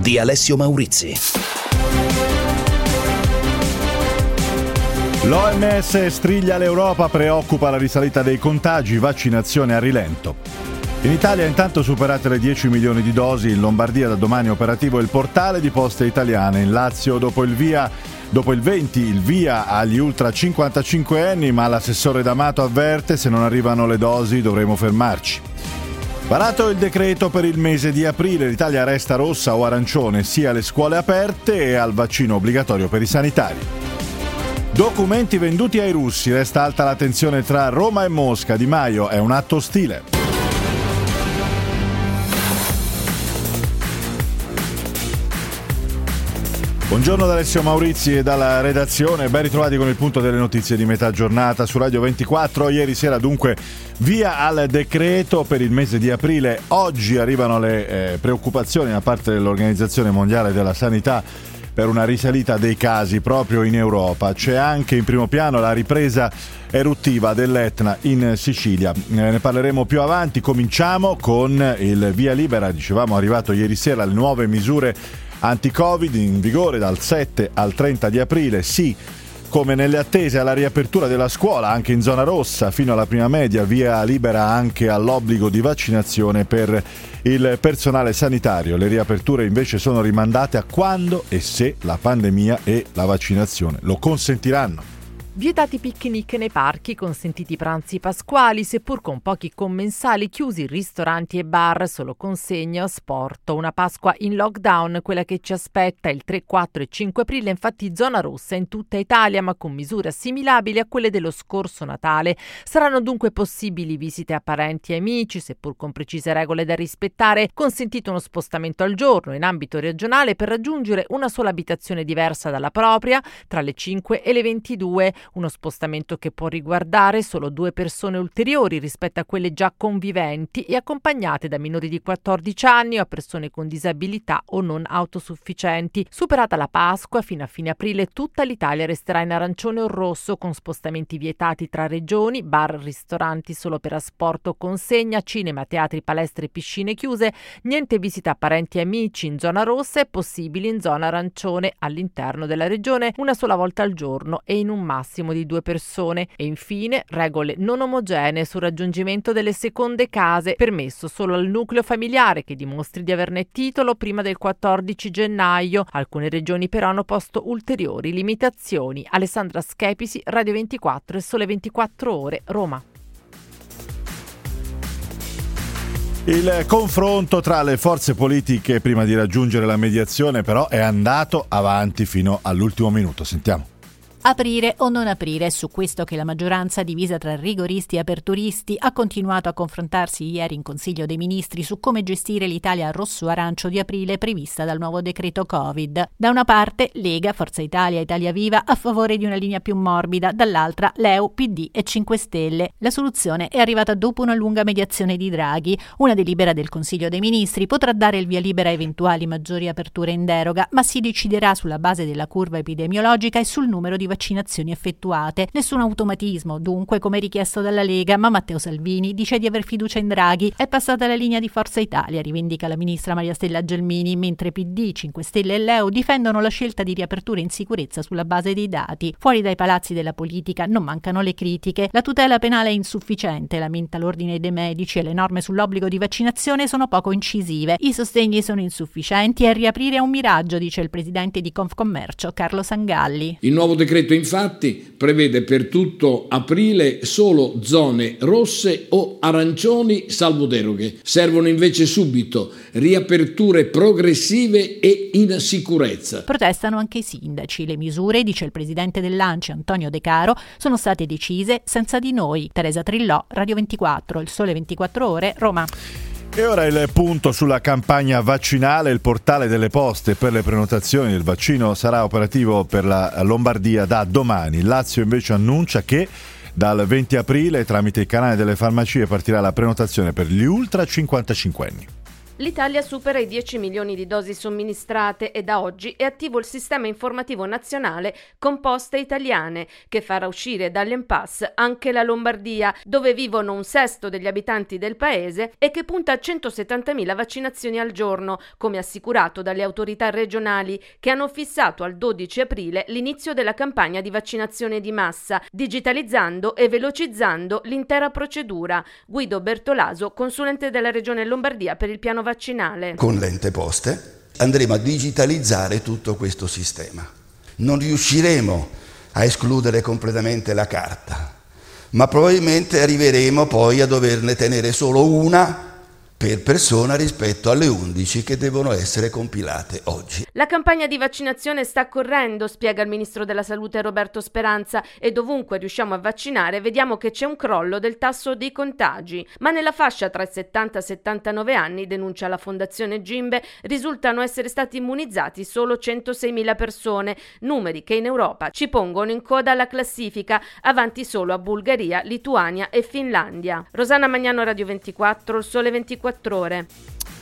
di Alessio Maurizi. L'OMS striglia l'Europa, preoccupa la risalita dei contagi, vaccinazione a rilento. In Italia intanto superate le 10 milioni di dosi, in Lombardia da domani operativo il portale di poste italiane, in Lazio dopo il via Dopo il 20 il via agli ultra 55 anni, ma l'assessore D'Amato avverte se non arrivano le dosi dovremo fermarci. Varato il decreto per il mese di aprile, l'Italia resta rossa o arancione sia alle scuole aperte e al vaccino obbligatorio per i sanitari. Documenti venduti ai russi, resta alta la tensione tra Roma e Mosca. Di Maio è un atto ostile. Buongiorno da Alessio Maurizi e dalla redazione, ben ritrovati con il punto delle notizie di metà giornata su Radio 24. Ieri sera dunque via al decreto per il mese di aprile. Oggi arrivano le eh, preoccupazioni da parte dell'Organizzazione Mondiale della Sanità per una risalita dei casi proprio in Europa. C'è anche in primo piano la ripresa eruttiva dell'Etna in Sicilia. Eh, ne parleremo più avanti. Cominciamo con il via libera, dicevamo arrivato ieri sera le nuove misure anti-Covid in vigore dal 7 al 30 di aprile. Sì, come nelle attese alla riapertura della scuola anche in zona rossa fino alla prima media, via libera anche all'obbligo di vaccinazione per il personale sanitario. Le riaperture invece sono rimandate a quando e se la pandemia e la vaccinazione lo consentiranno. Vietati picnic nei parchi, consentiti pranzi pasquali, seppur con pochi commensali, chiusi ristoranti e bar, solo consegna, sport. Una Pasqua in lockdown, quella che ci aspetta il 3, 4 e 5 aprile, infatti zona rossa in tutta Italia, ma con misure assimilabili a quelle dello scorso Natale. Saranno dunque possibili visite a parenti e amici, seppur con precise regole da rispettare, consentito uno spostamento al giorno in ambito regionale per raggiungere una sola abitazione diversa dalla propria tra le 5 e le 22 uno spostamento che può riguardare solo due persone ulteriori rispetto a quelle già conviventi e accompagnate da minori di 14 anni o a persone con disabilità o non autosufficienti. Superata la Pasqua, fino a fine aprile tutta l'Italia resterà in arancione o rosso con spostamenti vietati tra regioni, bar, ristoranti solo per asporto o consegna, cinema, teatri, palestre e piscine chiuse, niente visita a parenti e amici in zona rossa e possibili in zona arancione all'interno della regione una sola volta al giorno e in un massimo massimo di due persone e infine regole non omogenee sul raggiungimento delle seconde case, permesso solo al nucleo familiare che dimostri di averne titolo prima del 14 gennaio. Alcune regioni però hanno posto ulteriori limitazioni. Alessandra Schepisi, Radio 24 e Sole 24 Ore, Roma. Il confronto tra le forze politiche prima di raggiungere la mediazione però è andato avanti fino all'ultimo minuto. Sentiamo. Aprire o non aprire, è su questo che la maggioranza divisa tra rigoristi e aperturisti ha continuato a confrontarsi ieri in Consiglio dei Ministri su come gestire l'Italia rosso-arancio di aprile prevista dal nuovo decreto Covid. Da una parte Lega, Forza Italia Italia Viva a favore di una linea più morbida, dall'altra Leu, PD e 5 Stelle. La soluzione è arrivata dopo una lunga mediazione di Draghi. Una delibera del Consiglio dei Ministri potrà dare il via libera a eventuali maggiori aperture in deroga, ma si deciderà sulla base della curva epidemiologica e sul numero di vaccinazioni effettuate. Nessun automatismo, dunque, come richiesto dalla Lega, ma Matteo Salvini dice di aver fiducia in Draghi. È passata la linea di Forza Italia, rivendica la ministra Maria Stella Gelmini, mentre PD, 5 Stelle e Leo difendono la scelta di riapertura in sicurezza sulla base dei dati. Fuori dai palazzi della politica non mancano le critiche. La tutela penale è insufficiente, lamenta l'ordine dei medici e le norme sull'obbligo di vaccinazione sono poco incisive. I sostegni sono insufficienti e riaprire è un miraggio, dice il presidente di Confcommercio Carlo Sangalli. Il nuovo decreto decreto infatti prevede per tutto aprile solo zone rosse o arancioni salvo deroghe. Servono invece subito riaperture progressive e in sicurezza. Protestano anche i sindaci. Le misure, dice il presidente dell'ANCI Antonio De Caro, sono state decise senza di noi. Teresa Trillò, Radio 24, Il Sole 24 Ore, Roma. E ora il punto sulla campagna vaccinale. Il portale delle poste per le prenotazioni del vaccino sarà operativo per la Lombardia da domani. Lazio invece annuncia che dal 20 aprile tramite il canale delle farmacie partirà la prenotazione per gli ultra 55 anni. L'Italia supera i 10 milioni di dosi somministrate e da oggi è attivo il sistema informativo nazionale con poste italiane, che farà uscire dall'impasse anche la Lombardia, dove vivono un sesto degli abitanti del paese e che punta a 170.000 vaccinazioni al giorno, come assicurato dalle autorità regionali, che hanno fissato al 12 aprile l'inizio della campagna di vaccinazione di massa, digitalizzando e velocizzando l'intera procedura. Guido Bertolaso, consulente della Regione Lombardia per il piano vaccinale vaccinale. Con l'ente poste andremo a digitalizzare tutto questo sistema. Non riusciremo a escludere completamente la carta, ma probabilmente arriveremo poi a doverne tenere solo una per persona rispetto alle 11 che devono essere compilate oggi. La campagna di vaccinazione sta correndo, spiega il ministro della Salute Roberto Speranza, e dovunque riusciamo a vaccinare vediamo che c'è un crollo del tasso di contagi. Ma nella fascia tra i 70 e 79 anni, denuncia la Fondazione Gimbe, risultano essere stati immunizzati solo 106.000 persone, numeri che in Europa ci pongono in coda alla classifica, avanti solo a Bulgaria, Lituania e Finlandia. Rosanna Magnano Radio 24, il Sole 24 24 ore.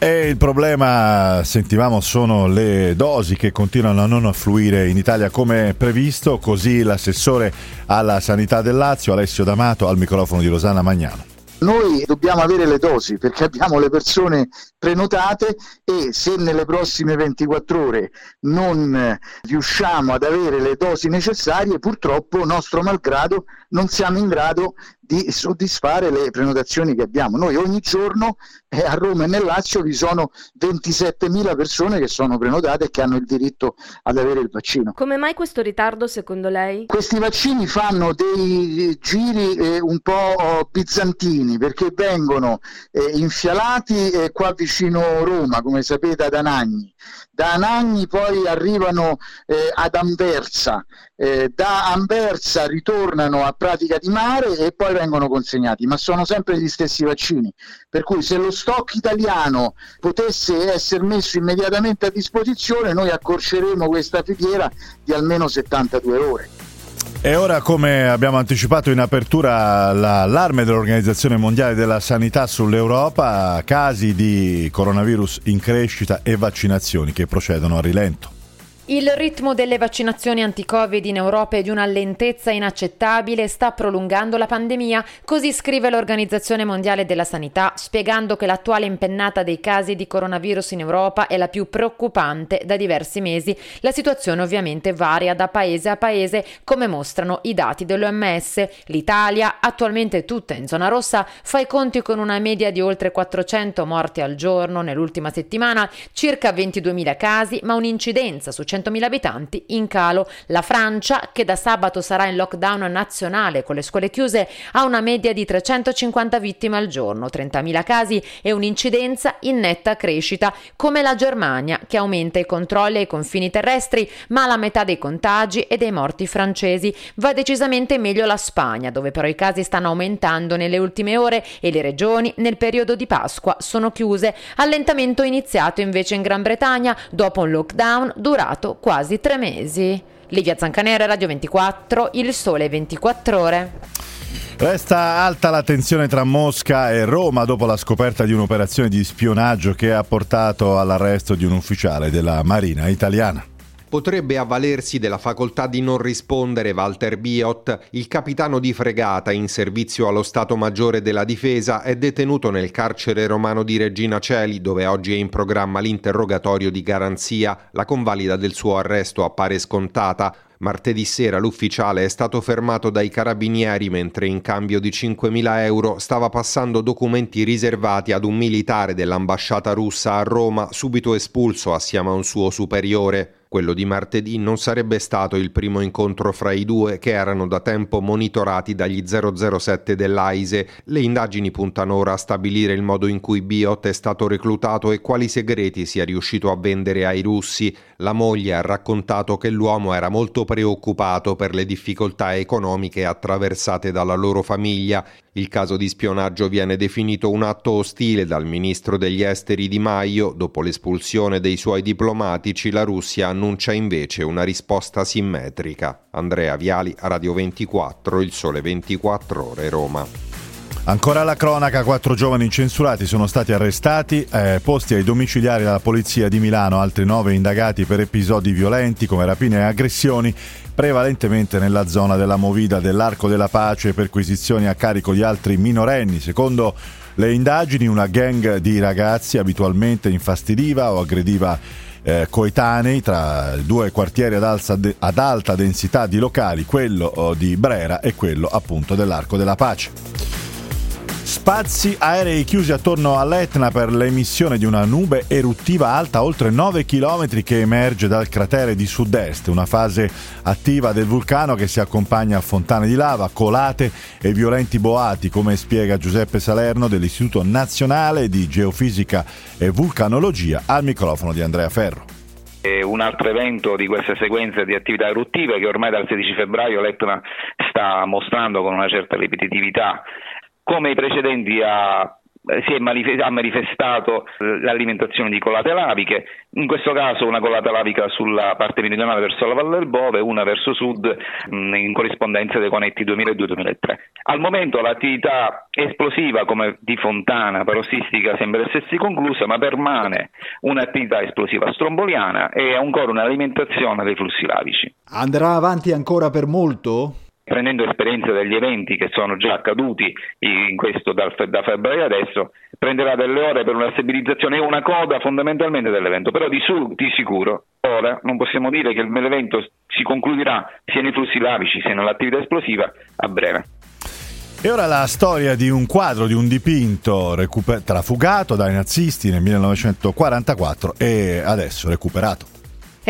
E il problema, sentivamo, sono le dosi che continuano a non affluire in Italia come previsto, così l'assessore alla sanità del Lazio, Alessio D'Amato, al microfono di Rosanna Magnano. Noi dobbiamo avere le dosi perché abbiamo le persone prenotate e se nelle prossime 24 ore non riusciamo ad avere le dosi necessarie, purtroppo, nostro malgrado, non siamo in grado di soddisfare le prenotazioni che abbiamo. Noi ogni giorno eh, a Roma e nel Lazio vi sono 27.000 persone che sono prenotate e che hanno il diritto ad avere il vaccino. Come mai questo ritardo secondo lei? Questi vaccini fanno dei giri eh, un po' bizantini perché vengono eh, infialati eh, qua vicino Roma, come sapete ad Anagni. Da Anagni poi arrivano eh, ad Anversa, eh, da Anversa ritornano a Pratica di Mare e poi vengono consegnati, ma sono sempre gli stessi vaccini. Per cui se lo stock italiano potesse essere messo immediatamente a disposizione, noi accorceremo questa filiera di almeno 72 ore. E ora, come abbiamo anticipato in apertura, l'allarme dell'Organizzazione Mondiale della Sanità sull'Europa, casi di coronavirus in crescita e vaccinazioni che procedono a rilento. Il ritmo delle vaccinazioni anti-Covid in Europa è di una lentezza inaccettabile e sta prolungando la pandemia, così scrive l'Organizzazione Mondiale della Sanità, spiegando che l'attuale impennata dei casi di coronavirus in Europa è la più preoccupante da diversi mesi. La situazione ovviamente varia da paese a paese, come mostrano i dati dell'OMS. L'Italia, attualmente tutta in zona rossa, fa i conti con una media di oltre 400 morti al giorno nell'ultima settimana, circa 22.000 casi, ma un'incidenza su 100 100.000 abitanti in calo. La Francia, che da sabato sarà in lockdown nazionale con le scuole chiuse, ha una media di 350 vittime al giorno, 30.000 casi e un'incidenza in netta crescita, come la Germania, che aumenta i controlli ai confini terrestri, ma la metà dei contagi e dei morti francesi. Va decisamente meglio la Spagna, dove però i casi stanno aumentando nelle ultime ore e le regioni nel periodo di Pasqua sono chiuse. Allentamento iniziato invece in Gran Bretagna dopo un lockdown durato passato quasi tre mesi. Livia Zancanera, Radio 24, Il Sole 24 Ore. Resta alta la tensione tra Mosca e Roma dopo la scoperta di un'operazione di spionaggio che ha portato all'arresto di un ufficiale della Marina italiana potrebbe avvalersi della facoltà di non rispondere Walter Biot, il capitano di fregata in servizio allo Stato Maggiore della Difesa, è detenuto nel carcere romano di Regina Celi, dove oggi è in programma l'interrogatorio di garanzia. La convalida del suo arresto appare scontata. Martedì sera l'ufficiale è stato fermato dai carabinieri mentre in cambio di 5.000 euro stava passando documenti riservati ad un militare dell'ambasciata russa a Roma, subito espulso assieme a un suo superiore. Quello di martedì non sarebbe stato il primo incontro fra i due che erano da tempo monitorati dagli 007 dell'AISE. Le indagini puntano ora a stabilire il modo in cui Biot è stato reclutato e quali segreti sia riuscito a vendere ai russi. La moglie ha raccontato che l'uomo era molto preoccupato per le difficoltà economiche attraversate dalla loro famiglia. Il caso di spionaggio viene definito un atto ostile dal ministro degli esteri Di Maio. Dopo l'espulsione dei suoi diplomatici, la Russia annuncia invece una risposta simmetrica. Andrea Viali, Radio 24, Il Sole 24 Ore, Roma. Ancora la cronaca, quattro giovani incensurati sono stati arrestati, eh, posti ai domiciliari della polizia di Milano, altri nove indagati per episodi violenti come rapine e aggressioni, prevalentemente nella zona della Movida dell'Arco della Pace perquisizioni a carico di altri minorenni. Secondo le indagini una gang di ragazzi abitualmente infastidiva o aggrediva eh, coetanei tra due quartieri ad, alza, ad alta densità di locali, quello oh, di Brera e quello appunto dell'Arco della Pace. Spazi aerei chiusi attorno all'Etna per l'emissione di una nube eruttiva alta oltre 9 km che emerge dal cratere di sud-est, una fase attiva del vulcano che si accompagna a fontane di lava, colate e violenti boati, come spiega Giuseppe Salerno dell'Istituto Nazionale di Geofisica e Vulcanologia. Al microfono di Andrea Ferro. Un altro evento di queste sequenze di attività eruttive che ormai dal 16 febbraio l'Etna sta mostrando con una certa ripetitività come i precedenti ha si è manifestato l'alimentazione di colate laviche, in questo caso una colata lavica sulla parte meridionale verso la Valle del Bove, una verso sud in corrispondenza dei conetti 2002-2003. Al momento l'attività esplosiva come di fontana parossistica sembra essersi conclusa, ma permane un'attività esplosiva stromboliana e ancora un'alimentazione dei flussi lavici. Andrà avanti ancora per molto? Prendendo esperienza degli eventi che sono già accaduti in questo da, da febbraio adesso, prenderà delle ore per una stabilizzazione e una coda fondamentalmente dell'evento, però di, su, di sicuro ora non possiamo dire che l'evento si concluderà sia nei flussi lavici sia nell'attività esplosiva a breve. E ora la storia di un quadro, di un dipinto recuper- trafugato dai nazisti nel 1944 e adesso recuperato.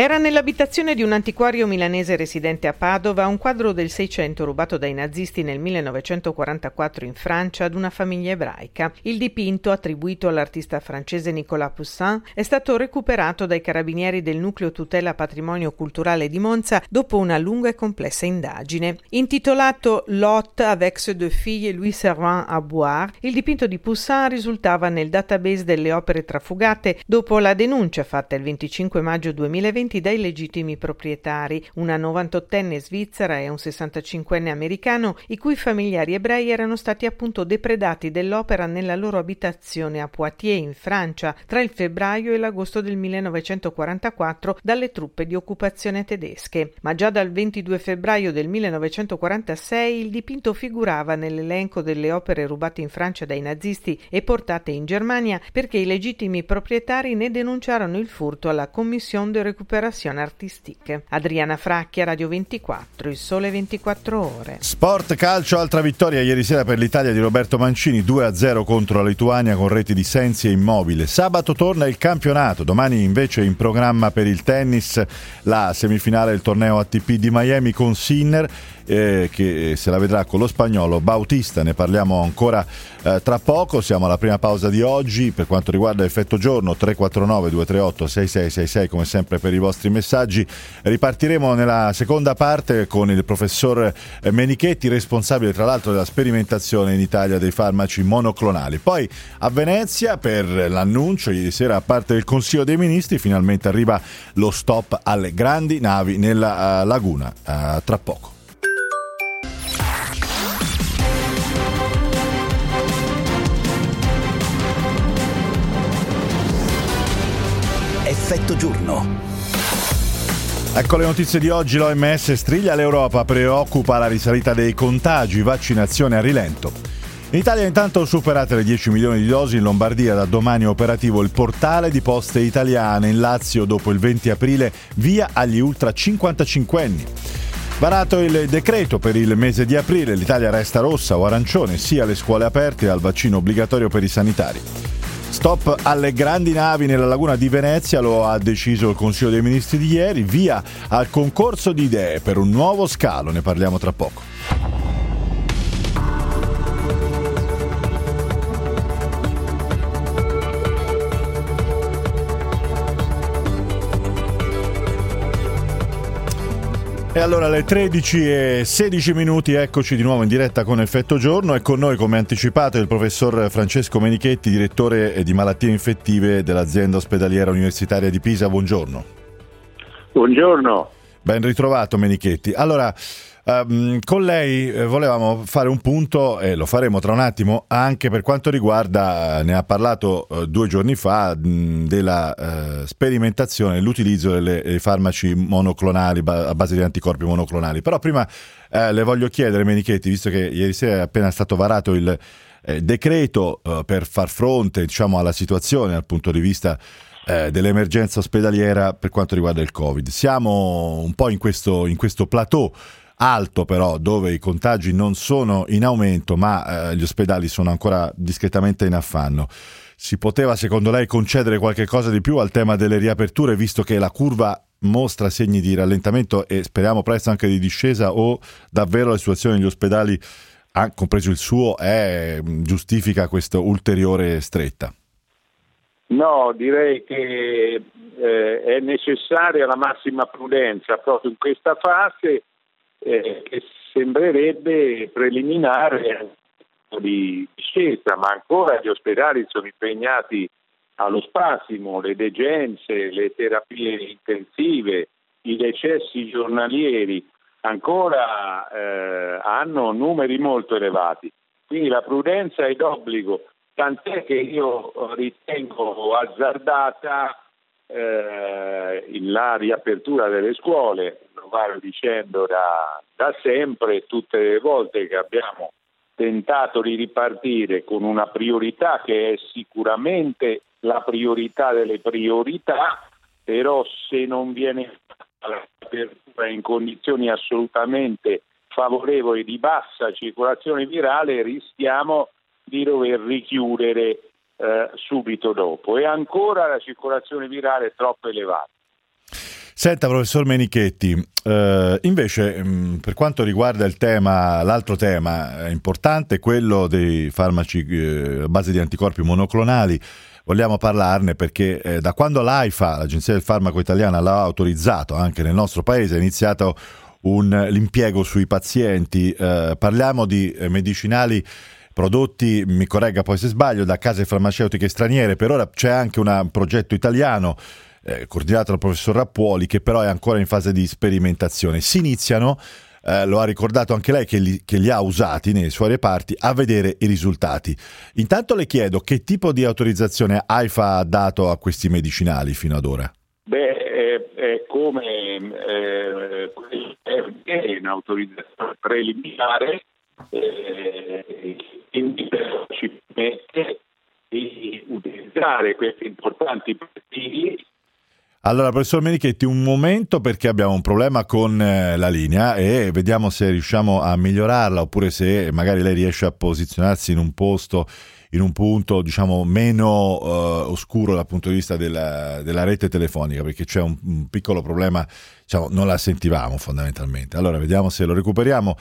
Era nell'abitazione di un antiquario milanese residente a Padova un quadro del Seicento rubato dai nazisti nel 1944 in Francia ad una famiglia ebraica. Il dipinto, attribuito all'artista francese Nicolas Poussin, è stato recuperato dai carabinieri del Nucleo Tutela Patrimonio Culturale di Monza dopo una lunga e complessa indagine. Intitolato Lot avec ses deux filles Louis Servant à boire, il dipinto di Poussin risultava nel database delle opere trafugate dopo la denuncia fatta il 25 maggio 2020 presenti dai legittimi proprietari, una 98enne svizzera e un 65enne americano, i cui familiari ebrei erano stati appunto depredati dell'opera nella loro abitazione a Poitiers in Francia tra il febbraio e l'agosto del 1944 dalle truppe di occupazione tedesche. Ma già dal 22 febbraio del 1946 il dipinto figurava nell'elenco delle opere rubate in Francia dai nazisti e portate in Germania perché i legittimi proprietari ne denunciarono il furto alla Commission de Récupération Opération Artistique. Adriana Fracchia, Radio 24, Il Sole 24 Ore. Sport calcio, altra vittoria ieri sera per l'Italia di Roberto Mancini, 2-0 contro la Lituania con reti di Sensi e Immobile. Sabato torna il campionato, domani invece in programma per il tennis la semifinale del torneo ATP di Miami con Sinner eh, che se la vedrà con lo spagnolo Bautista, ne parliamo ancora eh, tra poco, siamo alla prima pausa di oggi per quanto riguarda effetto giorno 349 238 6666 come sempre per i vostri messaggi, ripartiremo nella seconda parte con il professor Menichetti responsabile tra l'altro della sperimentazione in Italia dei farmaci monoclonali, poi a Venezia per l'annuncio ieri sera a parte del Consiglio dei Ministri finalmente arriva lo stop alle grandi navi nella uh, laguna, uh, tra poco. Effetto giorno. Ecco le notizie di oggi, l'OMS striglia l'Europa, preoccupa la risalita dei contagi, vaccinazione a rilento. In Italia intanto superate le 10 milioni di dosi, in Lombardia da domani è operativo il portale di poste italiane, in Lazio dopo il 20 aprile via agli ultra 55 anni. Varato il decreto per il mese di aprile, l'Italia resta rossa o arancione sia alle scuole aperte al vaccino obbligatorio per i sanitari. Stop alle grandi navi nella laguna di Venezia, lo ha deciso il Consiglio dei Ministri di ieri, via al concorso di idee per un nuovo scalo, ne parliamo tra poco. E allora alle 13 e 16 minuti eccoci di nuovo in diretta con Effetto Giorno e con noi come anticipato il professor Francesco Menichetti, direttore di malattie infettive dell'azienda ospedaliera universitaria di Pisa. Buongiorno. Buongiorno. Ben ritrovato Menichetti. Allora, Um, con lei eh, volevamo fare un punto, e lo faremo tra un attimo, anche per quanto riguarda, ne ha parlato uh, due giorni fa, mh, della uh, sperimentazione, l'utilizzo dei farmaci monoclonali ba- a base di anticorpi monoclonali. Però prima uh, le voglio chiedere, Menichetti, visto che ieri sera è appena stato varato il eh, decreto per far fronte diciamo, alla situazione dal punto di vista dell'emergenza ospedaliera per quanto riguarda il Covid. Siamo un po' in questo, in questo plateau alto però dove i contagi non sono in aumento ma eh, gli ospedali sono ancora discretamente in affanno. Si poteva secondo lei concedere qualche cosa di più al tema delle riaperture visto che la curva mostra segni di rallentamento e speriamo presto anche di discesa o davvero la situazione negli ospedali, compreso il suo, è, giustifica questa ulteriore stretta? No, direi che eh, è necessaria la massima prudenza proprio in questa fase eh, che sembrerebbe preliminare di discesa, ma ancora gli ospedali sono impegnati allo spasimo, le degenze, le terapie intensive, i decessi giornalieri ancora eh, hanno numeri molto elevati. Quindi la prudenza è d'obbligo, tant'è che io ritengo azzardata eh, la riapertura delle scuole, vado dicendo da, da sempre, tutte le volte che abbiamo tentato di ripartire con una priorità che è sicuramente la priorità delle priorità, però se non viene l'apertura in condizioni assolutamente favorevoli di bassa circolazione virale rischiamo di dover richiudere eh, subito dopo e ancora la circolazione virale è troppo elevata. Senta, professor Menichetti, eh, invece mh, mm, per quanto riguarda il tema, l'altro tema eh, importante, quello dei farmaci eh, a base di anticorpi monoclonali, vogliamo parlarne perché eh, da quando l'AIFA, l'Agenzia del Farmaco Italiana, l'ha autorizzato anche nel nostro paese, è iniziato un, l'impiego sui pazienti, eh, parliamo di eh, medicinali prodotti, mi corregga poi se sbaglio, da case farmaceutiche straniere. Per ora c'è anche un progetto italiano eh, coordinato dal professor Rappuoli che però è ancora in fase di sperimentazione. Si iniziano, eh, lo ha ricordato anche lei che li, che li, ha usati nei suoi reparti, a vedere i risultati. Intanto le chiedo che tipo di autorizzazione AIFA ha dato a questi medicinali fino ad ora? Beh, è, è come eh, è un'autorizzazione preliminare eh, quindi ci permette di utilizzare questi importanti progetti allora, professor Menichetti, un momento perché abbiamo un problema con eh, la linea e vediamo se riusciamo a migliorarla oppure se magari lei riesce a posizionarsi in un posto, in un punto diciamo meno uh, oscuro dal punto di vista della, della rete telefonica perché c'è un, un piccolo problema, diciamo, non la sentivamo fondamentalmente. Allora, vediamo se lo recuperiamo.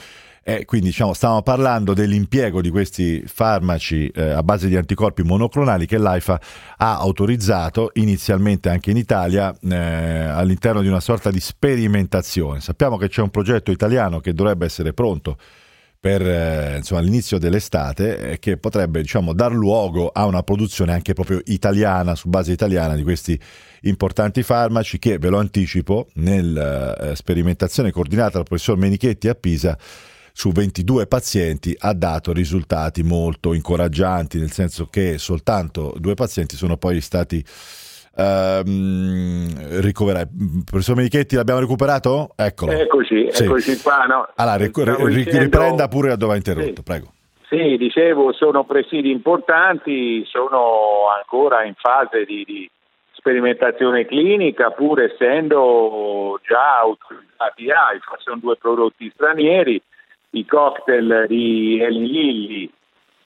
E quindi diciamo, stiamo parlando dell'impiego di questi farmaci eh, a base di anticorpi monoclonali che l'AIFA ha autorizzato inizialmente anche in Italia eh, all'interno di una sorta di sperimentazione. Sappiamo che c'è un progetto italiano che dovrebbe essere pronto per eh, insomma, l'inizio dell'estate eh, che potrebbe diciamo, dar luogo a una produzione anche proprio italiana, su base italiana, di questi importanti farmaci che, ve lo anticipo, nella eh, sperimentazione coordinata dal professor Menichetti a Pisa su 22 pazienti ha dato risultati molto incoraggianti, nel senso che soltanto due pazienti sono poi stati ehm, ricoverati. Professor Menichetti, l'abbiamo recuperato? Eccolo. Eccoci, sì. eccoci qua. No? Allora, ric- dicendo... riprenda pure dove ha interrotto, sì. prego. Sì, dicevo, sono presidi importanti, sono ancora in fase di, di sperimentazione clinica, pur essendo già autorizzati AIFA, sono due prodotti stranieri, i cocktail di Eli Lilly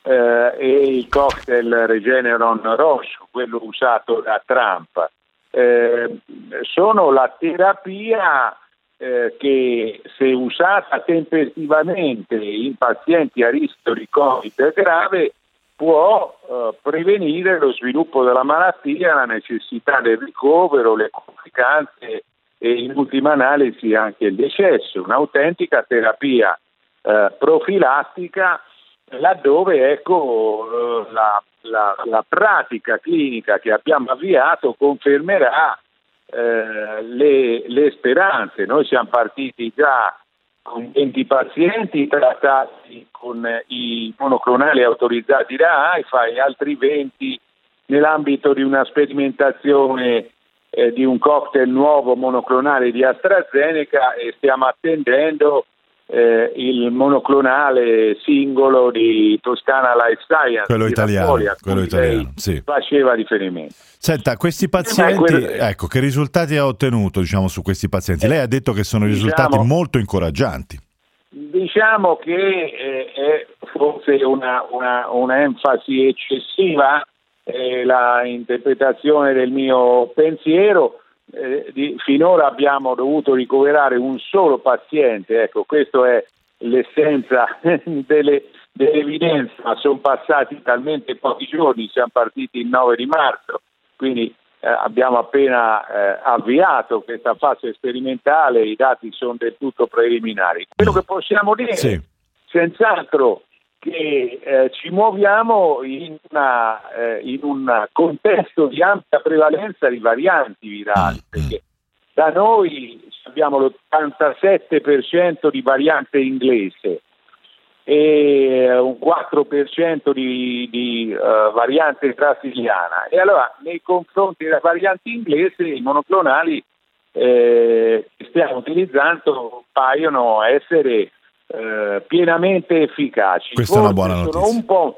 eh, e il cocktail Regeneron Roche, quello usato da Trump, eh, sono la terapia eh, che se usata tempestivamente in pazienti a rischio di Covid grave può eh, prevenire lo sviluppo della malattia, la necessità del ricovero, le complicanze e in ultima analisi anche il decesso, un'autentica terapia eh, profilattica laddove ecco, eh, la, la, la, pratica clinica che abbiamo avviato confermerà eh, le, le, speranze. Noi siamo partiti già con 20 pazienti trattati con i monoclonali autorizzati da AIFA e altri 20 nell'ambito di una sperimentazione eh, di un cocktail nuovo monoclonale di AstraZeneca e stiamo attendendo eh, il monoclonale singolo di Toscana Life Science. Quello italiano, Napoli, quello italiano sì. faceva riferimento. Senta, questi pazienti, ecco, che risultati ha ottenuto diciamo, su questi pazienti? Lei ha detto che sono diciamo, risultati molto incoraggianti. Diciamo che eh, è forse una, una, un'enfasi eccessiva eh, la interpretazione del mio pensiero. Eh, di, finora abbiamo dovuto ricoverare un solo paziente, ecco, questa è l'essenza delle, dell'evidenza, ma sono passati talmente pochi giorni, siamo partiti il 9 di marzo, quindi eh, abbiamo appena eh, avviato questa fase sperimentale, i dati sono del tutto preliminari. Quello che possiamo dire, sì. senz'altro, che eh, ci muoviamo in, una, eh, in, un contesto di ampia prevalenza di varianti virali, mm, perché da noi abbiamo l'87% di variante inglese e un 4% di, di uh, variante brasiliana. E allora nei confronti della variante inglese i monoclonali eh, che stiamo utilizzando paiono essere eh, pienamente efficaci. Questa Forse è una buona notizia.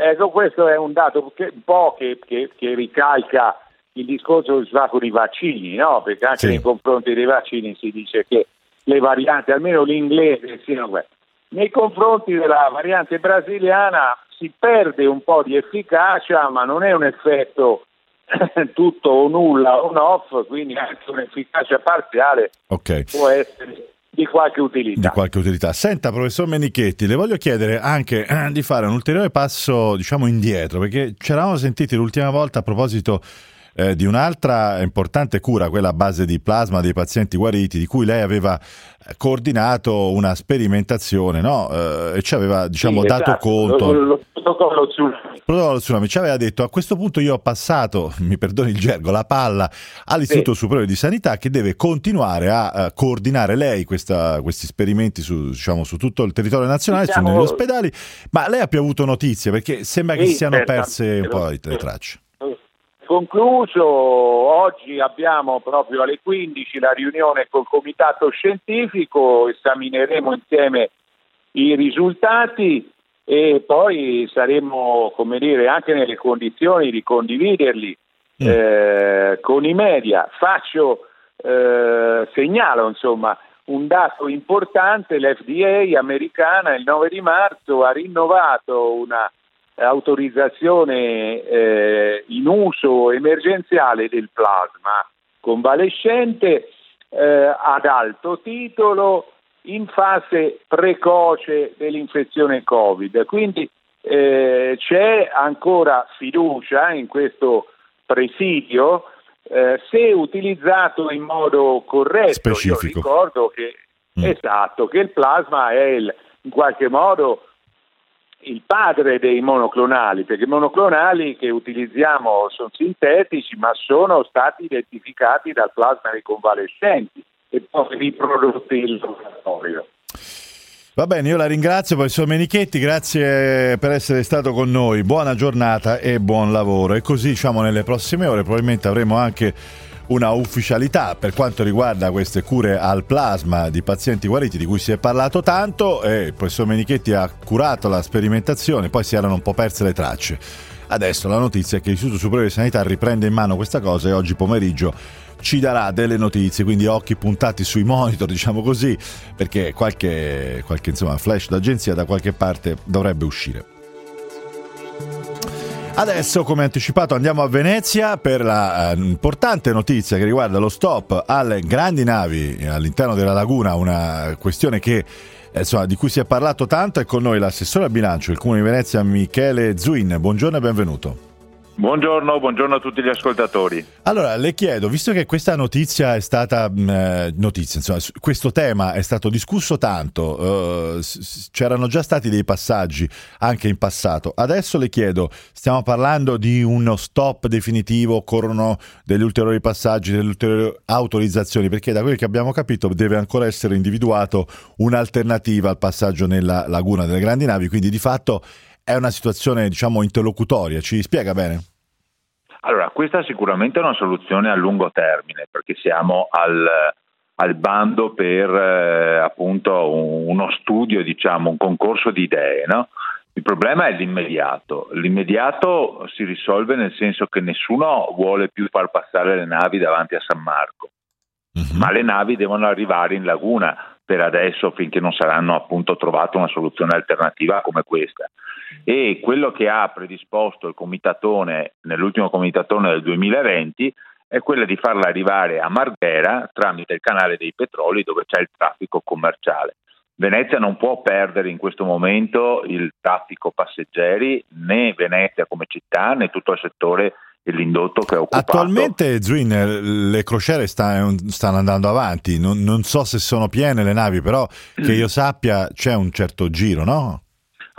Ecco, questo è un dato che, un po' che, che, che ricalca il discorso del svaco di vaccini, no? perché anche sì. nei confronti dei vaccini si dice che le varianti, almeno l'inglese, siano quelle. Nei confronti della variante brasiliana si perde un po' di efficacia, ma non è un effetto tutto o nulla on off, quindi anche un'efficacia parziale okay. può essere di qualche utilità. Di qualche utilità. Senta, professor Menichetti, le voglio chiedere anche eh, di fare un ulteriore passo, diciamo, indietro, perché ci eravamo sentiti l'ultima volta a proposito eh, di un'altra importante cura, quella a base di plasma dei pazienti guariti, di cui lei aveva eh, coordinato una sperimentazione no? eh, e ci aveva diciamo, sì, dato esatto. conto. Lo, lo, protocollo tsunami. Protocollo tsunami ci aveva detto a questo punto io ho passato, mi perdoni il gergo, la palla all'Istituto sì. Superiore di Sanità che deve continuare a, a coordinare lei questa, questi esperimenti su, diciamo, su, tutto il territorio nazionale, diciamo, negli ospedali, ma lei ha più avuto notizie perché sembra sì, che siano perse un po' le tracce. Concluso, oggi abbiamo proprio alle 15 la riunione col comitato scientifico, esamineremo insieme i risultati e poi saremo, come dire, anche nelle condizioni di condividerli mm. eh, con i media. Faccio, eh, segnalo insomma un dato importante, l'FDA americana il 9 di marzo ha rinnovato una autorizzazione eh, in uso emergenziale del plasma convalescente eh, ad alto titolo in fase precoce dell'infezione Covid. Quindi eh, c'è ancora fiducia in questo presidio eh, se utilizzato in modo corretto. Specifico. Io ricordo che, mm. esatto, che il plasma è il, in qualche modo il padre dei monoclonali, perché i monoclonali che utilizziamo sono sintetici, ma sono stati identificati dal plasma dei convalescenti e poi riprodotti in laboratorio. Va bene, io la ringrazio, professor Menichetti, grazie per essere stato con noi, buona giornata e buon lavoro. E così diciamo nelle prossime ore probabilmente avremo anche una ufficialità per quanto riguarda queste cure al plasma di pazienti guariti di cui si è parlato tanto e il professor Menichetti ha curato la sperimentazione, poi si erano un po' perse le tracce. Adesso la notizia è che l'Istituto Superiore di Sanità riprende in mano questa cosa e oggi pomeriggio ci darà delle notizie, quindi occhi puntati sui monitor, diciamo così, perché qualche, qualche insomma, flash d'agenzia da qualche parte dovrebbe uscire. Adesso, come anticipato, andiamo a Venezia per la eh, notizia che riguarda lo stop alle grandi navi all'interno della laguna, una questione che, insomma, di cui si è parlato tanto. È con noi l'assessore al bilancio del Comune di Venezia, Michele Zuin. Buongiorno e benvenuto. Buongiorno, buongiorno, a tutti gli ascoltatori. Allora, le chiedo, visto che questa notizia è stata, mm, eh, notizia, insomma, questo tema è stato discusso tanto, eh, c'erano già stati dei passaggi anche in passato, adesso le chiedo, stiamo parlando di uno stop definitivo, occorrono degli ulteriori passaggi, delle ulteriori autorizzazioni, perché da quel che abbiamo capito deve ancora essere individuato un'alternativa al passaggio nella laguna delle grandi navi, quindi di fatto è una situazione diciamo interlocutoria, ci spiega bene? Allora, questa sicuramente è una soluzione a lungo termine perché siamo al, al bando per eh, appunto un, uno studio, diciamo, un concorso di idee. No? Il problema è l'immediato. L'immediato si risolve nel senso che nessuno vuole più far passare le navi davanti a San Marco, uh-huh. ma le navi devono arrivare in laguna per adesso finché non saranno appunto trovate una soluzione alternativa come questa. E quello che ha predisposto il comitatone nell'ultimo comitatone del 2020 è quella di farla arrivare a Marghera tramite il canale dei petroli dove c'è il traffico commerciale. Venezia non può perdere in questo momento il traffico passeggeri, né Venezia come città, né tutto il settore l'indotto che è occupato. Attualmente Zwin, le crociere sta, stanno andando avanti, non, non, so se sono piene le navi, però che io sappia c'è un certo giro, no?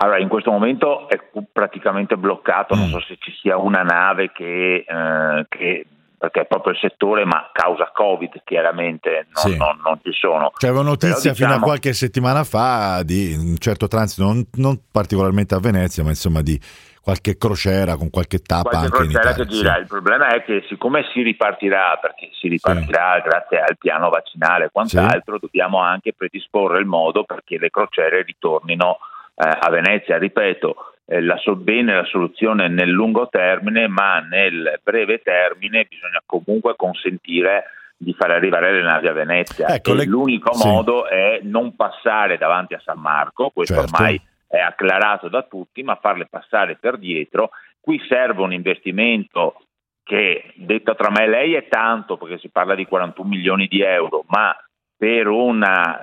Allora, in questo momento è praticamente bloccato, mm. non so se ci sia una nave che, eh, che perché è proprio il settore, ma causa Covid chiaramente non, sì. non, non ci sono. C'era notizia diciamo... fino a diciamo qualche settimana fa di un certo transito, non, non particolarmente a Venezia, ma insomma di qualche crociera con qualche tappa qualche anche in Italia. Che gira. Sì. Il problema è che siccome si ripartirà, perché si ripartirà sì. grazie al piano vaccinale e quant'altro, dobbiamo anche predisporre il modo perché le crociere ritornino a Venezia. Ripeto, eh, la so bene la soluzione nel lungo termine, ma nel breve termine bisogna comunque consentire di far arrivare le navi a Venezia. Ecco, le... L'unico modo è non passare davanti a San Marco, questo certo. ormai è acclarato da tutti, ma farle passare per dietro. Qui serve un investimento che, detto tra me e lei, è tanto perché si parla di 41 milioni di euro, ma per una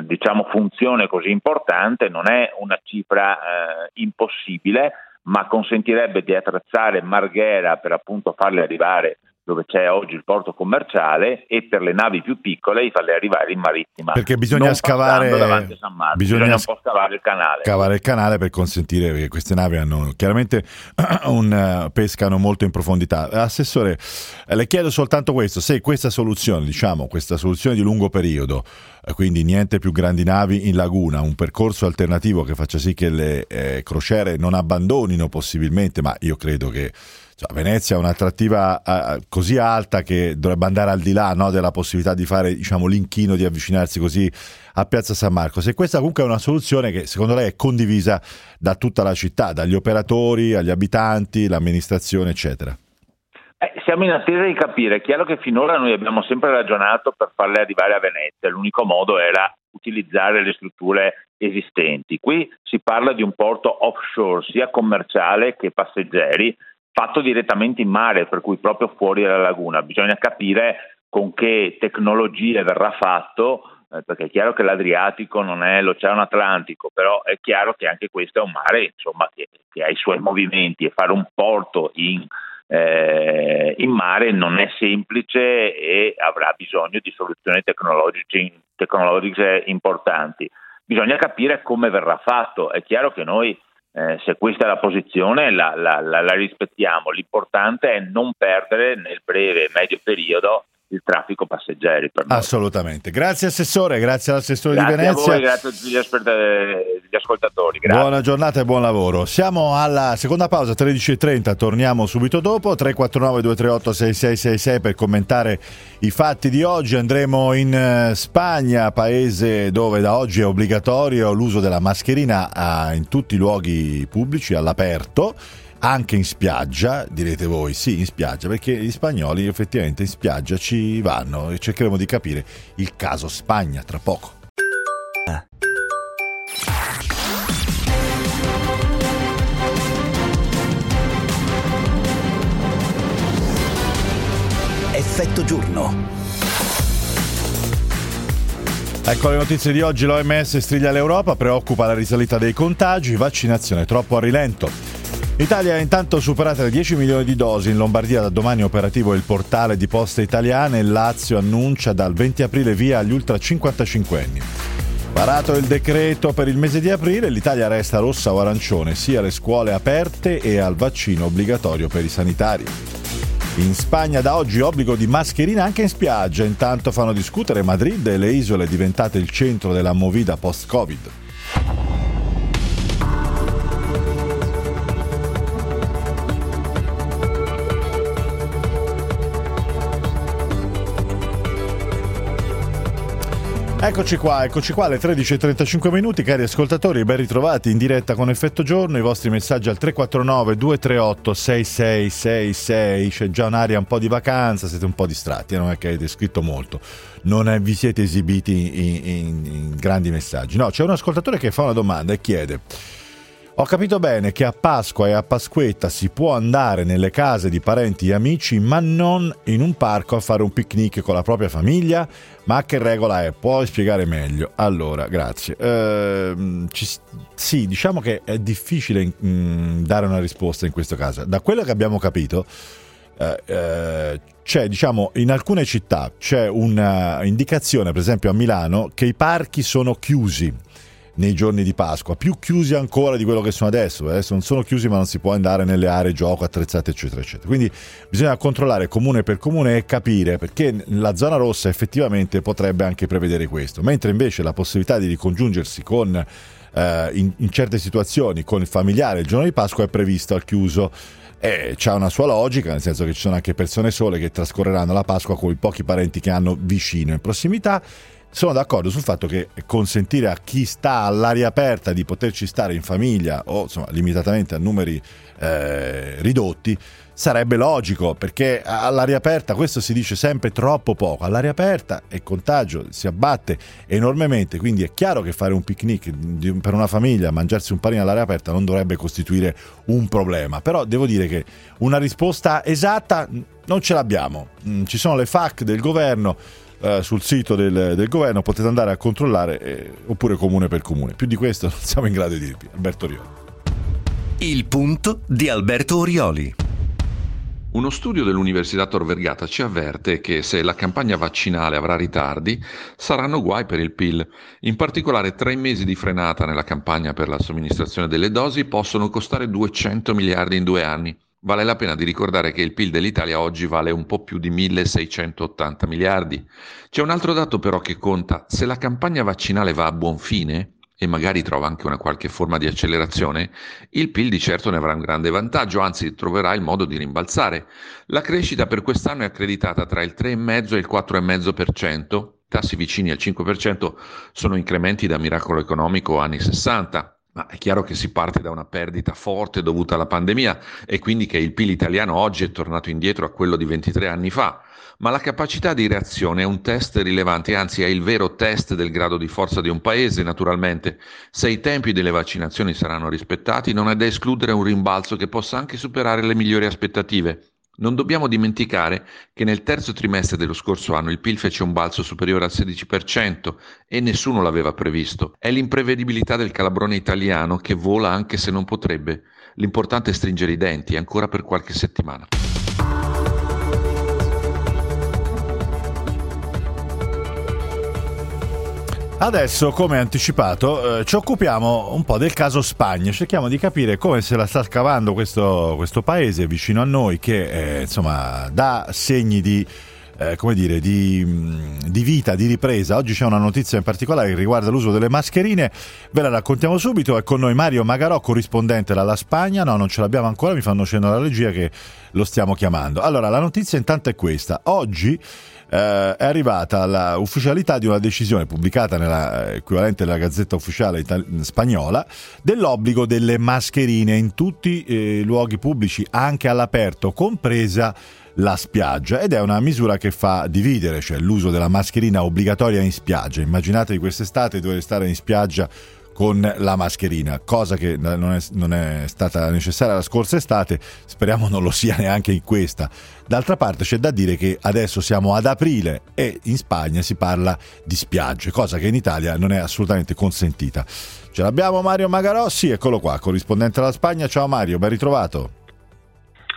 eh, diciamo, funzione così importante non è una cifra eh, impossibile, ma consentirebbe di attrezzare Marghera per appunto farle arrivare dove c'è oggi il porto commerciale e per le navi più piccole di farle arrivare in marittima. Perché bisogna scavare bisogna, bisogna un po' scavare il canale. Scavare il canale per consentire che queste navi hanno chiaramente un, uh, pescano molto in profondità. Assessore, le chiedo soltanto questo, se questa soluzione, diciamo, questa soluzione di lungo periodo, eh, quindi niente più grandi navi in laguna, un percorso alternativo che faccia sì che le eh, crociere non abbandonino possibilmente, ma io credo che cioè, Venezia ha un'attrattiva uh, così alta che dovrebbe andare al di là no, della possibilità di fare diciamo, l'inchino, di avvicinarsi così a Piazza San Marco. Se questa comunque è una soluzione che secondo lei è condivisa da tutta la città, dagli operatori, agli abitanti, l'amministrazione, eccetera. Eh, siamo in attesa di capire. È chiaro che finora noi abbiamo sempre ragionato per farle arrivare a Venezia. L'unico modo era utilizzare le strutture esistenti. Qui si parla di un porto offshore, sia commerciale che passeggeri, fatto direttamente in mare, per cui proprio fuori dalla laguna. Bisogna capire con che tecnologie verrà fatto, eh, perché è chiaro che l'Adriatico non è l'Oceano Atlantico, però è chiaro che anche questo è un mare insomma, che, che, ha i suoi movimenti e fare un porto in, eh, in, mare non è semplice e avrà bisogno di soluzioni tecnologiche, tecnologiche importanti. Bisogna capire come verrà fatto. È chiaro che noi eh, se questa è la posizione la, la, la, la, rispettiamo, l'importante è non perdere nel breve e medio periodo il traffico passeggeri. Assolutamente. Grazie Assessore, grazie all'Assessore grazie di Venezia. A voi, grazie a tutti gli, gli ascoltatori. Grazie. Buona giornata e buon lavoro. Siamo alla seconda pausa, 13.30, torniamo subito dopo, 349 238 6666 per commentare i fatti di oggi. Andremo in eh, Spagna, paese dove da oggi è obbligatorio l'uso della mascherina in tutti i luoghi pubblici all'aperto anche in spiaggia, direte voi, sì, in spiaggia, perché gli spagnoli effettivamente in spiaggia ci vanno e cercheremo di capire il caso Spagna tra poco. Effetto giorno. Ecco le notizie di oggi, l'OMS striglia l'Europa, preoccupa la risalita dei contagi, vaccinazione troppo a rilento. Italia ha intanto superato le 10 milioni di dosi, in Lombardia da domani è operativo il portale di poste italiane e Lazio annuncia dal 20 aprile via agli ultra 55 anni. Parato il decreto per il mese di aprile, l'Italia resta rossa o arancione sia alle scuole aperte e al vaccino obbligatorio per i sanitari. In Spagna da oggi obbligo di mascherina anche in spiaggia, intanto fanno discutere Madrid e le isole diventate il centro della movida post-Covid. Eccoci qua, eccoci qua alle 13.35 minuti, cari ascoltatori, ben ritrovati in diretta con Effetto Giorno, i vostri messaggi al 349 238 6666, c'è già un'aria un po' di vacanza, siete un po' distratti, eh, non è che avete scritto molto, non è, vi siete esibiti in, in, in grandi messaggi. No, c'è un ascoltatore che fa una domanda e chiede... Ho capito bene che a Pasqua e a Pasquetta si può andare nelle case di parenti e amici, ma non in un parco a fare un picnic con la propria famiglia? Ma che regola è? Puoi spiegare meglio? Allora, grazie. Ehm, ci, sì, diciamo che è difficile mh, mm, dare una risposta in questo caso. Da quello che abbiamo capito, eh, eh, c'è, diciamo, in alcune città c'è un'indicazione, per esempio a Milano, che i parchi sono chiusi nei giorni di Pasqua, più chiusi ancora di quello che sono adesso. Adesso non sono chiusi, ma non si può andare nelle aree gioco attrezzate, eccetera, eccetera. Quindi bisogna controllare comune per comune e capire perché la zona rossa effettivamente potrebbe anche prevedere questo, mentre invece la possibilità di ricongiungersi con eh, in, in, certe situazioni con il familiare il giorno di Pasqua è previsto al chiuso. E c'ha una sua logica, nel senso che ci sono anche persone sole che trascorreranno la Pasqua con i pochi parenti che hanno vicino in prossimità sono d'accordo sul fatto che consentire a chi sta all'aria aperta di poterci stare in famiglia o insomma limitatamente a numeri eh, ridotti sarebbe logico perché all'aria aperta questo si dice sempre troppo poco all'aria aperta il contagio si abbatte enormemente quindi è chiaro che fare un picnic per una famiglia mangiarsi un panino all'aria aperta non dovrebbe costituire un problema. Però devo dire che una risposta esatta non ce l'abbiamo. Mm, ci sono le FAC del governo eh, sul sito del, del, governo, potete andare a controllare, eh, oppure comune per comune. Più di questo non siamo in grado di dirvi. Alberto Orioli. Il punto di Alberto Orioli. Uno studio dell'Università Tor Vergata ci avverte che se la campagna vaccinale avrà ritardi, saranno guai per il PIL. In particolare tre mesi di frenata nella campagna per la somministrazione delle dosi possono costare 200 miliardi in due anni. Vale la pena di ricordare che il PIL dell'Italia oggi vale un po' più di 1680 miliardi. C'è un altro dato però che conta, se la campagna vaccinale va a buon fine, e magari trova anche una qualche forma di accelerazione, il PIL di certo ne avrà un grande vantaggio, anzi troverà il modo di rimbalzare. La crescita per quest'anno è accreditata tra il 3,5 e il 4,5%, tassi vicini al 5% sono incrementi da miracolo economico anni 60. Ma è chiaro che si parte da una perdita forte dovuta alla pandemia e quindi che il PIL italiano oggi è tornato indietro a quello di 23 anni fa. Ma la capacità di reazione è un test rilevante, anzi è il vero test del grado di forza di un paese, naturalmente. Se i tempi delle vaccinazioni saranno rispettati, non è da escludere un rimbalzo che possa anche superare le migliori aspettative. Non dobbiamo dimenticare che nel terzo trimestre dello scorso anno il PIL fece un balzo superiore al 16% e nessuno l'aveva previsto. È l'imprevedibilità del calabrone italiano che vola anche se non potrebbe. L'importante è stringere i denti ancora per qualche settimana. Adesso, come anticipato, eh, ci occupiamo un po' del caso Spagna, cerchiamo di capire come se la sta scavando questo, questo paese vicino a noi che eh, insomma dà segni di, eh, come dire, di, mm, di, vita, di ripresa. Oggi c'è una notizia in particolare che riguarda l'uso delle mascherine, ve la raccontiamo subito, è con noi Mario Magarò, corrispondente dalla Spagna, no non ce l'abbiamo ancora, mi fanno cenno alla regia che lo stiamo chiamando. Allora, la notizia intanto è questa, oggi eh, è arrivata l'ufficialità di una decisione pubblicata nell'equivalente della Gazzetta Ufficiale itali- spagnola dell'obbligo delle mascherine in tutti eh, i luoghi pubblici, anche all'aperto, compresa la spiaggia ed è una misura che fa dividere, cioè l'uso della mascherina obbligatoria in spiaggia. Immaginate di quest'estate dover stare in spiaggia con la mascherina, cosa che non è, non è, stata necessaria la scorsa estate, speriamo non lo sia neanche in questa. D'altra parte c'è da dire che adesso siamo ad aprile e in Spagna si parla di spiagge, cosa che in Italia non è assolutamente consentita. Ce l'abbiamo Mario Magarossi, eccolo qua, corrispondente alla Spagna. Ciao Mario, ben ritrovato.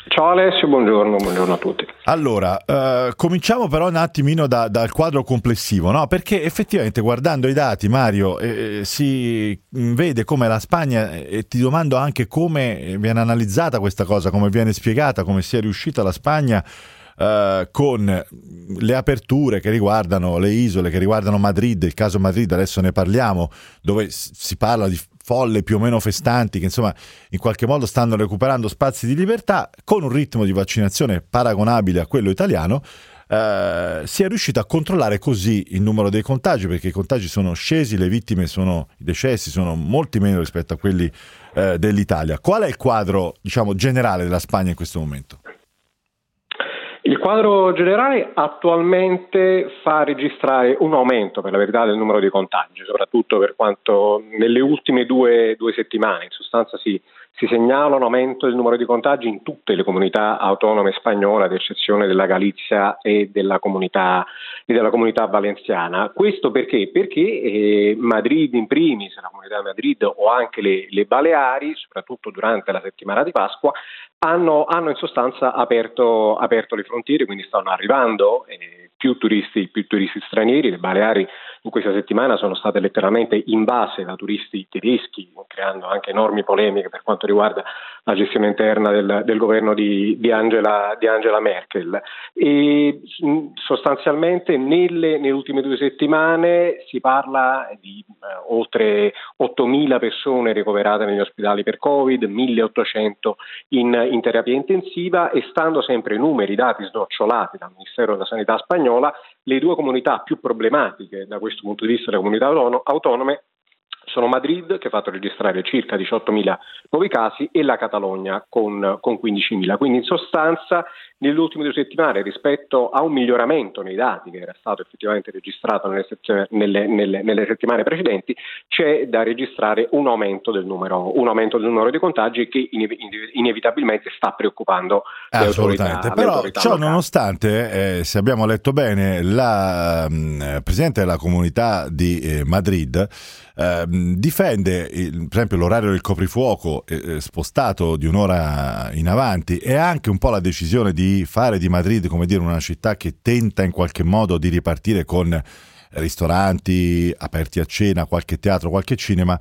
Ciao Alessio, buongiorno, buongiorno a tutti. Allora, eh, cominciamo però un attimino da, dal quadro complessivo, no? perché effettivamente guardando i dati, Mario, eh, si vede come la Spagna, e ti domando anche come viene analizzata questa cosa, come viene spiegata, come sia riuscita la Spagna Uh, con le aperture che riguardano le isole, che riguardano Madrid, il caso Madrid adesso ne parliamo, dove si parla di folle più o meno festanti che insomma in qualche modo stanno recuperando spazi di libertà con un ritmo di vaccinazione paragonabile a quello italiano. Eh, si è riuscito a controllare così il numero dei contagi perché i contagi sono scesi, le vittime sono, i decessi sono molti meno rispetto a quelli eh, dell'Italia. Qual è il quadro diciamo, generale della Spagna in questo momento? Il quadro generale attualmente fa registrare un aumento per la verità del numero di contagi, soprattutto per quanto nelle ultime due, due settimane in sostanza si, si, segnala un aumento del numero di contagi in tutte le comunità autonome spagnole, ad eccezione della Galizia e della comunità, e della comunità valenziana. Questo perché? Perché eh, Madrid in primis, la comunità di Madrid o anche le, le Baleari, soprattutto durante la settimana di Pasqua, hanno, hanno in sostanza aperto, aperto, le frontiere, quindi stanno arrivando eh, più, turisti, più turisti stranieri. Le Baleari in questa settimana sono state letteralmente invase da turisti tedeschi, creando anche enormi polemiche per quanto riguarda la gestione interna del, del governo di, di, Angela, di, Angela, Merkel. E sostanzialmente nelle, nelle, ultime due settimane si parla di eh, oltre 8.000 persone ricoverate negli ospedali per Covid, 1.800 in, in terapia intensiva e stando sempre i numeri, dati snocciolati dal Ministero della Sanità spagnola, le due comunità più problematiche da questo punto di vista, le comunità autonome, sono Madrid che ha fatto registrare circa 18.000 nuovi casi e la Catalogna con, con 15.000. Quindi in sostanza nelle ultime due settimane rispetto a un miglioramento nei dati che era stato effettivamente registrato nelle, nelle, nelle, nelle settimane precedenti, c'è da registrare un aumento del numero, un aumento del numero di contagi che inevitabilmente sta preoccupando le autorità, però le ciò locali. nonostante, eh, se abbiamo letto bene, la mh, mm, Presidente della Comunità di eh, Madrid eh, difende il, per esempio l'orario del coprifuoco eh, eh, spostato di un'ora in avanti. E anche un po' la decisione di fare di Madrid come dire una città che tenta in qualche modo di ripartire con ristoranti aperti a cena, qualche teatro, qualche cinema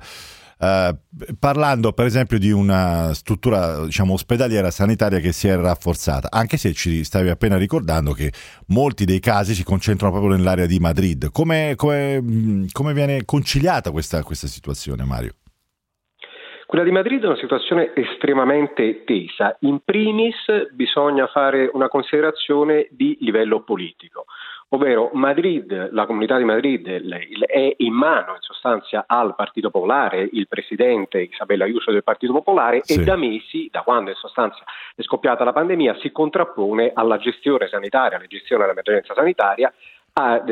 eh, parlando per esempio di una struttura diciamo, ospedaliera sanitaria che si è rafforzata, anche se ci stavi appena ricordando che molti dei casi si concentrano proprio nell'area di Madrid. Come, come, come viene conciliata questa, questa situazione, Mario? Quella di Madrid è una situazione estremamente tesa. In primis bisogna fare una considerazione di livello politico ovvero Madrid, la comunità di Madrid è in mano in sostanza al Partito Popolare, il presidente Isabella Ayuso del Partito Popolare sì. e da mesi, da quando in sostanza è scoppiata la pandemia, si contrappone alla gestione sanitaria, alla gestione dell'emergenza sanitaria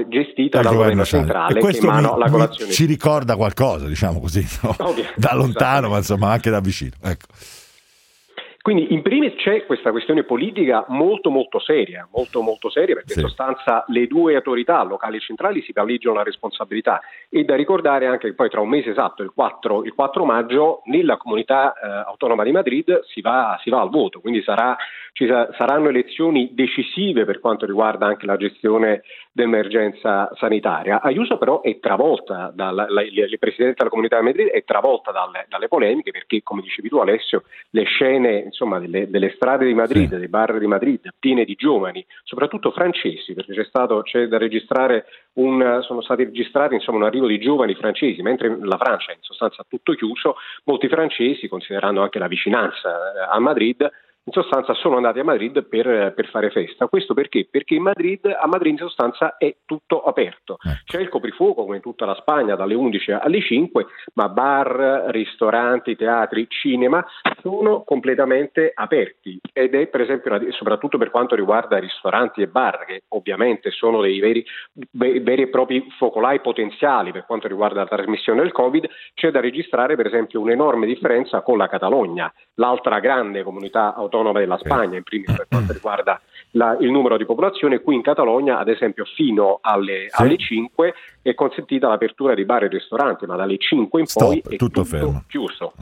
gestita dal governo centrale e questo mi, mi ci ricorda qualcosa diciamo così no? da lontano ma insomma anche da vicino ecco. Quindi in primis c'è questa questione politica molto molto seria, molto molto seria perché sì. in sostanza le due autorità locali e centrali si palleggiano la responsabilità e da ricordare anche che poi tra un mese esatto, il 4, il 4 maggio, nella comunità eh, autonoma di Madrid si va, si va, al voto, quindi sarà, ci saranno elezioni decisive per quanto riguarda anche la gestione d'emergenza sanitaria. Ayuso però è travolta, dal, la, il presidente della comunità di Madrid è travolta dalle, dalle, polemiche perché come dicevi tu Alessio, le scene insomma, delle, delle, strade di Madrid, sì. dei bar di Madrid, piene di giovani, soprattutto francesi, perché c'è, stato, c'è da registrare un, sono stati registrati insomma, un arrivo di giovani francesi, mentre la Francia è in sostanza tutto chiuso, molti francesi, considerando anche la vicinanza eh, a Madrid, in sostanza sono andati a Madrid per, per fare festa. Questo perché? Perché Madrid, a Madrid in sostanza è tutto aperto. Eh. C'è il coprifuoco come in tutta la Spagna dalle 11 alle 5, ma bar, ristoranti, teatri, cinema sono completamente aperti ed è per esempio soprattutto per quanto riguarda ristoranti e bar che ovviamente sono dei veri, veri e propri focolai potenziali per quanto riguarda la trasmissione del Covid, c'è da registrare per esempio un'enorme differenza con la Catalogna, l'altra grande comunità autonoma della Spagna, in primis per quanto riguarda la, il numero di popolazione. Qui in Catalogna, ad esempio, fino alle, sì. alle 5 è consentita l'apertura di bar e ristoranti, ma dalle 5 in Stop, poi è tutto, tutto fermo. chiuso.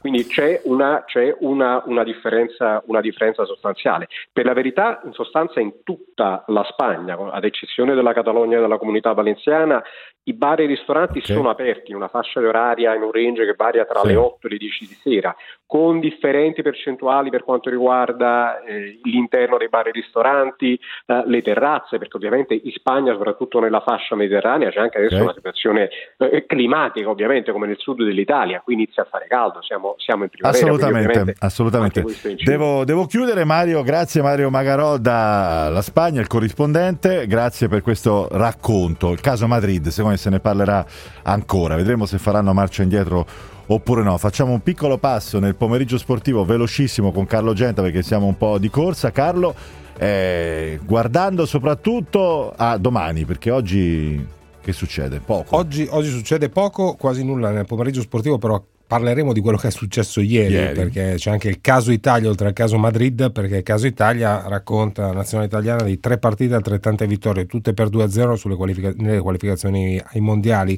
Quindi c'è, una, c'è una, una, differenza, una, differenza, sostanziale. Per la verità, in sostanza, in tutta la Spagna, ad eccezione della Catalogna e della comunità valenziana, i bar e i ristoranti okay. sono aperti in una fascia oraria, in un range che varia tra sì. le 8 e le 10 di sera, con differenti percentuali per quanto riguarda eh, l'interno dei bar e ristoranti, eh, le terrazze, perché ovviamente in Spagna, soprattutto nella fascia mediterranea, c'è anche adesso okay. una situazione eh, climatica, ovviamente come nel sud dell'Italia, qui inizia a fare caldo, siamo, siamo in primavera. Assolutamente, assolutamente. Devo, devo, chiudere Mario, grazie Mario Magarò dalla Spagna, il corrispondente, grazie per questo racconto. Il caso Madrid, secondo me se ne parlerà ancora. Vedremo se faranno marcia indietro oppure no. Facciamo un piccolo passo nel pomeriggio sportivo velocissimo con Carlo Genta perché siamo un po' di corsa. Carlo, eh, guardando soprattutto a domani, perché oggi che succede? Poco. Oggi, oggi succede poco, quasi nulla nel pomeriggio sportivo, però parleremo di quello che è successo ieri, ieri, perché c'è anche il caso Italia oltre al caso Madrid, perché il caso Italia racconta la nazionale italiana di tre partite altrettante vittorie, tutte per 2-0 sulle qualifica- nelle qualificazioni ai mondiali.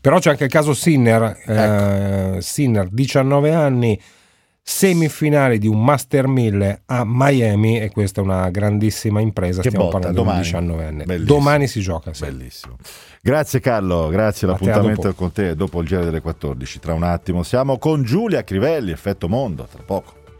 Però c'è anche il caso Sinner, ecco. eh, Sinner 19 anni, semifinali di un Master 1000 a Miami e questa è una grandissima impresa, che stiamo botta, parlando domani. di 19 anni. Domani si gioca, sì. Bellissimo. Grazie Carlo, grazie l'appuntamento con te dopo il giro delle 14. Tra un attimo siamo con Giulia Crivelli, Effetto Mondo, tra poco.